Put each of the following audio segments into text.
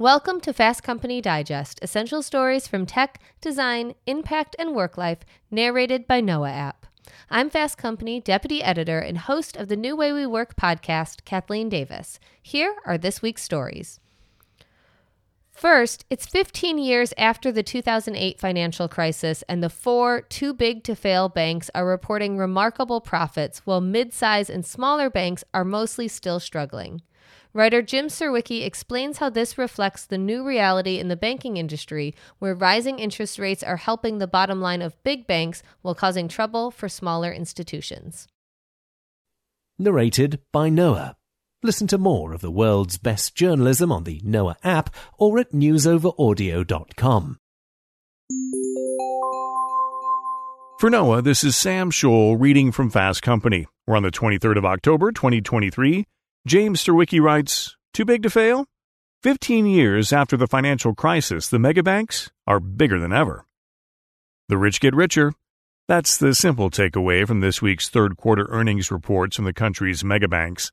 Welcome to Fast Company Digest, essential stories from tech, design, impact, and work life, narrated by Noa App. I'm Fast Company deputy editor and host of the New Way We Work podcast, Kathleen Davis. Here are this week's stories. First, it's 15 years after the 2008 financial crisis, and the four too big to fail banks are reporting remarkable profits, while midsize and smaller banks are mostly still struggling. Writer Jim Surowiecki explains how this reflects the new reality in the banking industry, where rising interest rates are helping the bottom line of big banks while causing trouble for smaller institutions. Narrated by Noa. Listen to more of the world's best journalism on the Noa app or at newsoveraudio.com. For Noa, this is Sam Scholl reading from Fast Company. We're on the 23rd of October, 2023. James Surowiecki writes, Too big to fail? 15 years after the financial crisis, the megabanks are bigger than ever. The rich get richer. That's the simple takeaway from this week's third quarter earnings reports from the country's megabanks.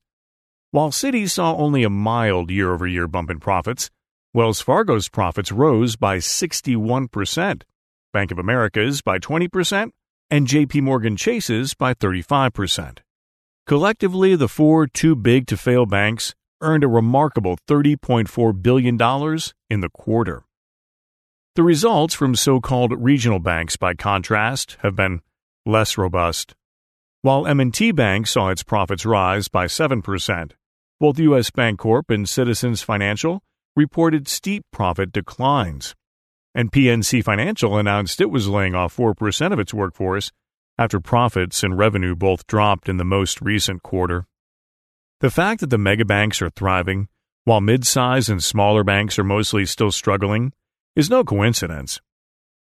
While Citi saw only a mild year over year bump in profits, Wells Fargo's profits rose by 61%, Bank of America's by 20%, and JP Morgan Chase's by 35%. Collectively, the four too big to fail banks earned a remarkable $30.4 billion in the quarter. The results from so called regional banks, by contrast, have been less robust. While M&T Bank saw its profits rise by 7%, both U.S. Bancorp and Citizens Financial reported steep profit declines. And PNC Financial announced it was laying off 4% of its workforce after profits and revenue both dropped in the most recent quarter. The fact that the megabanks are thriving, while mid-size and smaller banks are mostly still struggling, is no coincidence.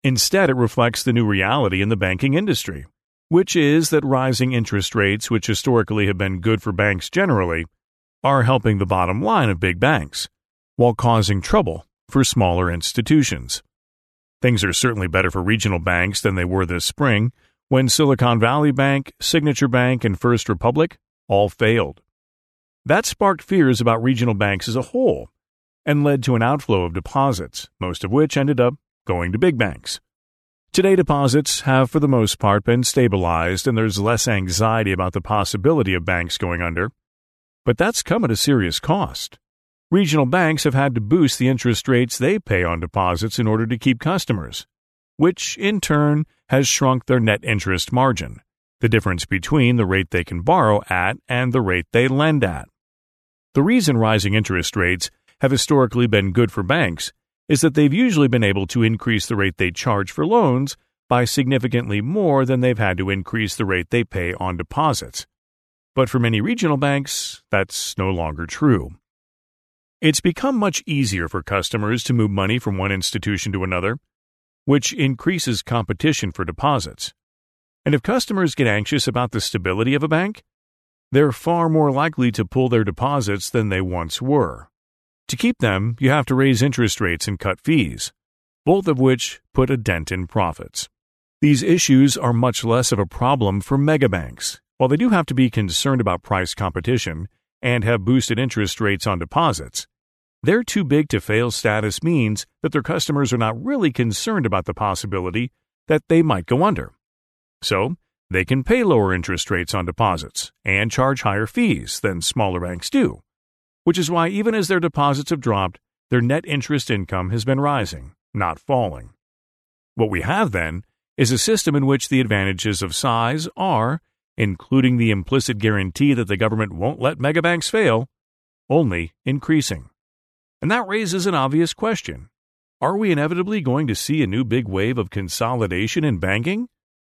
Instead, it reflects the new reality in the banking industry, which is that rising interest rates, which historically have been good for banks generally, are helping the bottom line of big banks, while causing trouble for smaller institutions. Things are certainly better for regional banks than they were this spring, when Silicon Valley Bank, Signature Bank, and First Republic all failed. That sparked fears about regional banks as a whole and led to an outflow of deposits, most of which ended up going to big banks. Today, deposits have for the most part been stabilized, and there's less anxiety about the possibility of banks going under. But that's come at a serious cost. Regional banks have had to boost the interest rates they pay on deposits in order to keep customers, which in turn has shrunk their net interest margin, the difference between the rate they can borrow at and the rate they lend at. The reason rising interest rates have historically been good for banks is that they've usually been able to increase the rate they charge for loans by significantly more than they've had to increase the rate they pay on deposits. But for many regional banks, that's no longer true. It's become much easier for customers to move money from one institution to another which increases competition for deposits. And if customers get anxious about the stability of a bank, they're far more likely to pull their deposits than they once were. To keep them, you have to raise interest rates and cut fees, both of which put a dent in profits. These issues are much less of a problem for megabanks. While they do have to be concerned about price competition and have boosted interest rates on deposits, their too big to fail status means that their customers are not really concerned about the possibility that they might go under. So, they can pay lower interest rates on deposits and charge higher fees than smaller banks do, which is why even as their deposits have dropped, their net interest income has been rising, not falling. What we have then is a system in which the advantages of size are, including the implicit guarantee that the government won't let megabanks fail, only increasing. And that raises an obvious question. Are we inevitably going to see a new big wave of consolidation in banking?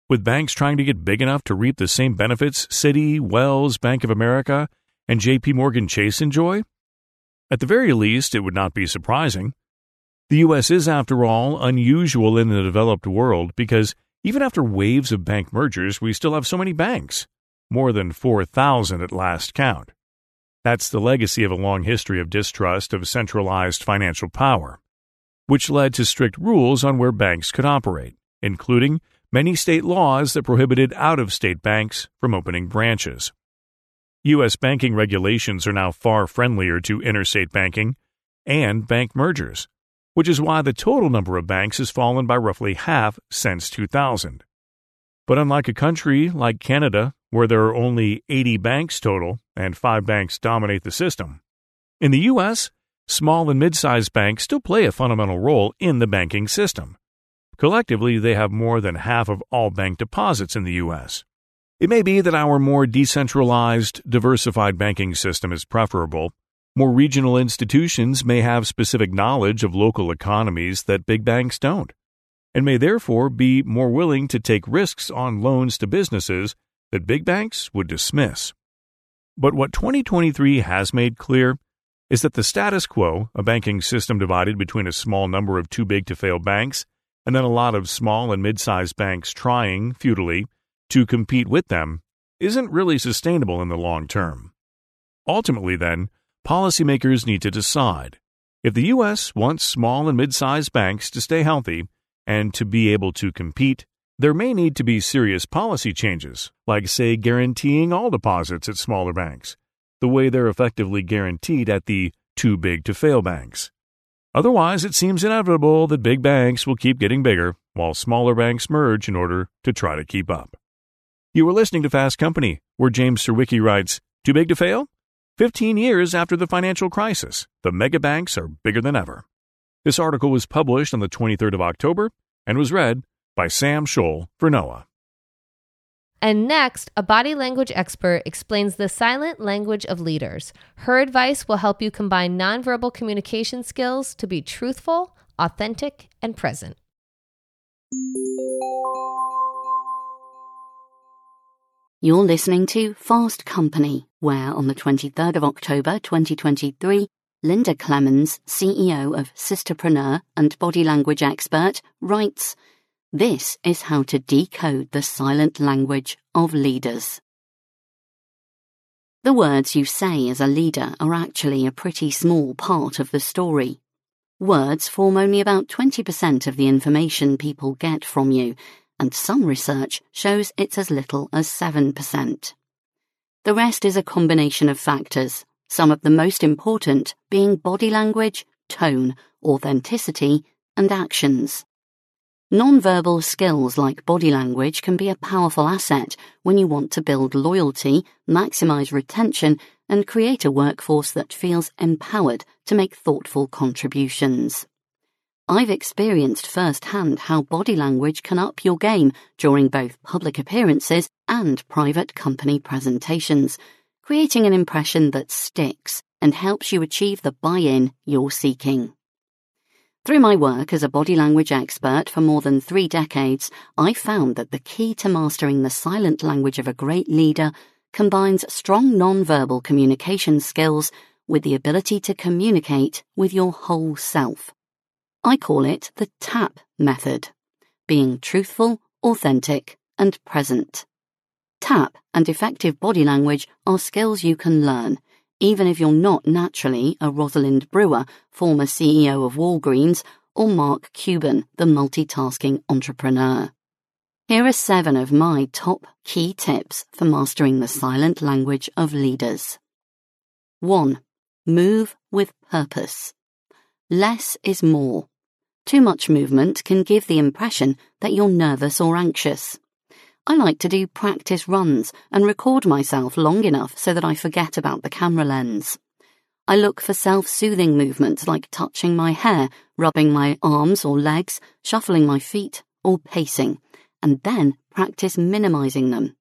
With banks trying to get big enough to reap the same benefits Citi, Wells, Bank of America, and JP Morgan Chase enjoy? At the very least, it would not be surprising. The U.S. is, after all, unusual in the developed world because even after waves of bank mergers, we still have so many banks, more than 4,000 at last count. That's the legacy of a long history of distrust of centralized financial power, which led to strict rules on where banks could operate, including many state laws that prohibited out of state banks from opening branches. U.S. banking regulations are now far friendlier to interstate banking, and bank mergers, which is why the total number of banks has fallen by roughly half since 2000. But unlike a country like Canada, where there are only 80 banks total and five banks dominate the system, in the U.S., small and mid sized banks still play a fundamental role in the banking system. Collectively, they have more than half of all bank deposits in the U.S. It may be that our more decentralized, diversified banking system is preferable. More regional institutions may have specific knowledge of local economies that big banks don't, and may therefore be more willing to take risks on loans to businesses that big banks would dismiss. But what 2023 has made clear is that the status quo, a banking system divided between a small number of too big to fail banks, and then a lot of small and mid sized banks trying, futilely, to compete with them, isn't really sustainable in the long term. Ultimately, then, policymakers need to decide. If the U.S. wants small and mid sized banks to stay healthy and to be able to compete, there may need to be serious policy changes, like, say, guaranteeing all deposits at smaller banks the way they're effectively guaranteed at the too big to fail banks. Otherwise, it seems inevitable that big banks will keep getting bigger while smaller banks merge in order to try to keep up. You are listening to Fast Company, where James Surowiecki writes, Too big to fail? 15 years after the financial crisis, the mega banks are bigger than ever. This article was published on the 23rd of October and was read by Sam Scholl for Noa. And next, a body language expert explains the silent language of leaders. Her advice will help you combine nonverbal communication skills to be truthful, authentic, and present. You're listening to Fast Company, where on the 23rd of October 2023, Linda Clemons, CEO of Sistahpreneur and body language expert, writes, this is how to decode the silent language of leaders. The words you say as a leader are actually a pretty small part of the story. Words form only about 20% of the information people get from you, and some research shows it's as little as 7%. The rest is a combination of factors, some of the most important being body language, tone, authenticity, and actions. Nonverbal skills like body language can be a powerful asset when you want to build loyalty, maximize retention, and create a workforce that feels empowered to make thoughtful contributions. I've experienced firsthand how body language can up your game during both public appearances and private company presentations, creating an impression that sticks and helps you achieve the buy-in you're seeking. Through my work as a body language expert for more than three decades, I found that the key to mastering the silent language of a great leader combines strong nonverbal communication skills with the ability to communicate with your whole self. I call it the TAP method being truthful, authentic, and present. TAP and effective body language are skills you can learn even if you're not naturally a Rosalind Brewer, former CEO of Walgreens, or Mark Cuban, the multitasking entrepreneur. Here are seven of my top key tips for mastering the silent language of leaders. 1. Move with purpose. Less is more. Too much movement can give the impression that you're nervous or anxious. I like to do practice runs and record myself long enough so that I forget about the camera lens. I look for self-soothing movements like touching my hair, rubbing my arms or legs, shuffling my feet, or pacing, and then practice minimizing them.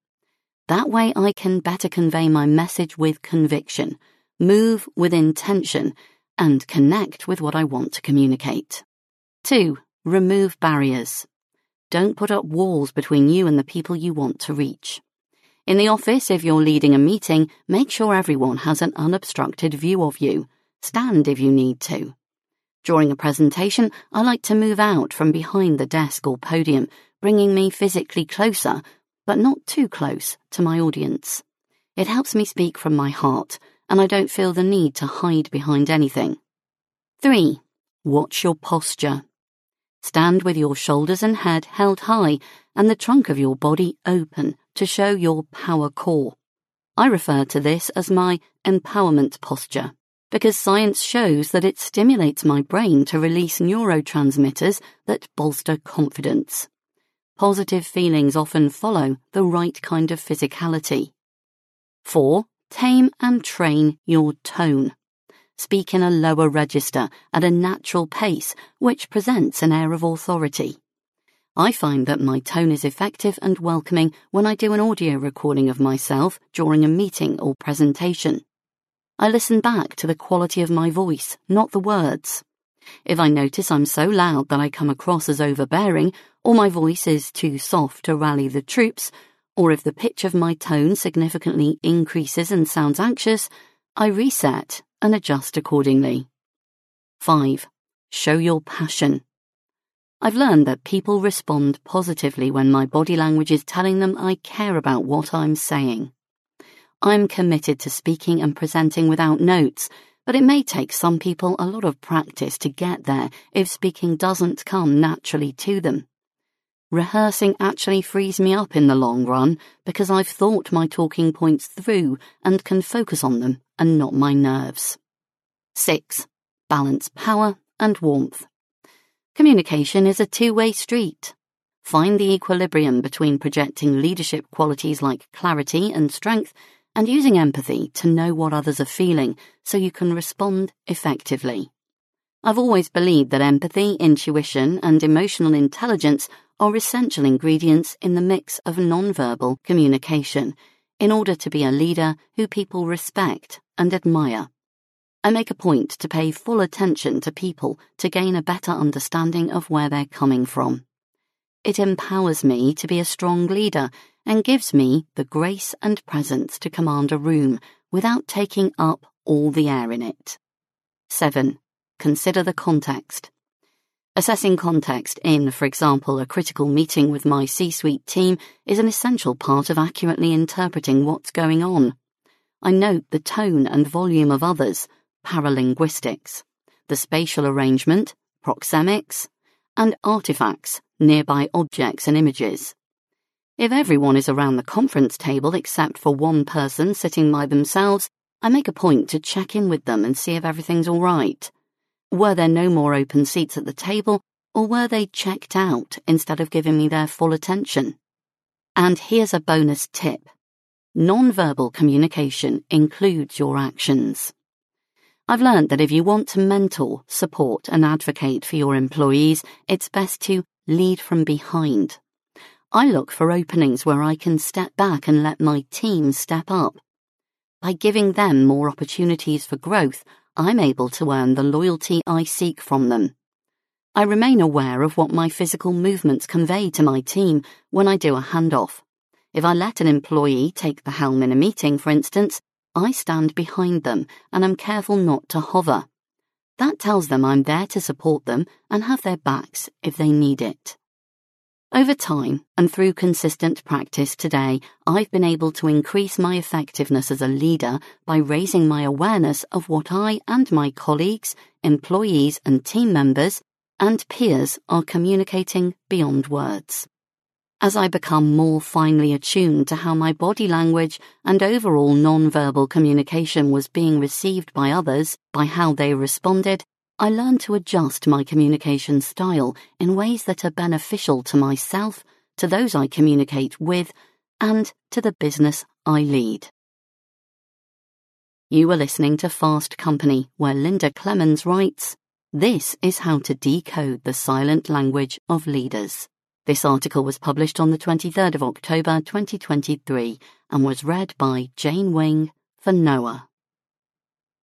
That way I can better convey my message with conviction, move with intention, and connect with what I want to communicate. 2. Remove barriers. Don't put up walls between you and the people you want to reach. In the office, if you're leading a meeting, make sure everyone has an unobstructed view of you. Stand if you need to. During a presentation, I like to move out from behind the desk or podium, bringing me physically closer, but not too close, to my audience. It helps me speak from my heart, and I don't feel the need to hide behind anything. 3. Watch your posture. Stand with your shoulders and head held high and the trunk of your body open to show your power core. I refer to this as my empowerment posture. because science shows that it stimulates my brain to release neurotransmitters that bolster confidence. Positive feelings often follow the right kind of physicality. 4. Tame and train your tone. Speak in a lower register at a natural pace, which presents an air of authority. I find that my tone is effective and welcoming when I do an audio recording of myself during a meeting or presentation. I listen back to the quality of my voice, not the words. If I notice I'm so loud that I come across as overbearing, or my voice is too soft to rally the troops, or if the pitch of my tone significantly increases and sounds anxious, I reset and adjust accordingly. 5. Show your passion. I've learned that people respond positively when my body language is telling them I care about what I'm saying. I'm committed to speaking and presenting without notes, but it may take some people a lot of practice to get there if speaking doesn't come naturally to them. Rehearsing actually frees me up in the long run because I've thought my talking points through and can focus on them and not my nerves. 6. Balance power and warmth. Communication is a two way street. Find the equilibrium between projecting leadership qualities like clarity and strength and using empathy to know what others are feeling so you can respond effectively. I've always believed that empathy, intuition, and emotional intelligence are essential ingredients in the mix of nonverbal communication in order to be a leader who people respect and admire. I make a point to pay full attention to people to gain a better understanding of where they're coming from. It empowers me to be a strong leader and gives me the grace and presence to command a room without taking up all the air in it. 7. Consider the context. Assessing context in, for example, a critical meeting with my C suite team is an essential part of accurately interpreting what's going on. I note the tone and volume of others, paralinguistics, the spatial arrangement, proxemics, and artifacts, nearby objects and images. If everyone is around the conference table except for one person sitting by themselves, I make a point to check in with them and see if everything's all right. Were there no more open seats at the table, or were they checked out instead of giving me their full attention? And here's a bonus tip. Non-verbal communication includes your actions. I've learned that if you want to mentor, support, and advocate for your employees, it's best to lead from behind. I look for openings where I can step back and let my team step up. By giving them more opportunities for growth, I'm able to earn the loyalty I seek from them. I remain aware of what my physical movements convey to my team when I do a handoff. If I let an employee take the helm in a meeting, for instance, I stand behind them and am careful not to hover. That tells them I'm there to support them and have their backs if they need it. Over time and through consistent practice today, I've been able to increase my effectiveness as a leader by raising my awareness of what I and my colleagues, employees and team members and peers are communicating beyond words. As I become more finely attuned to how my body language and overall non-verbal communication was being received by others, by how they responded, I learned to adjust my communication style in ways that are beneficial to myself, to those I communicate with, and to the business I lead. You are listening to Fast Company, where Linda Clemons writes, This is how to decode the silent language of leaders. This article was published on the 23rd of October 2023 and was read by Jane Wing for Noa.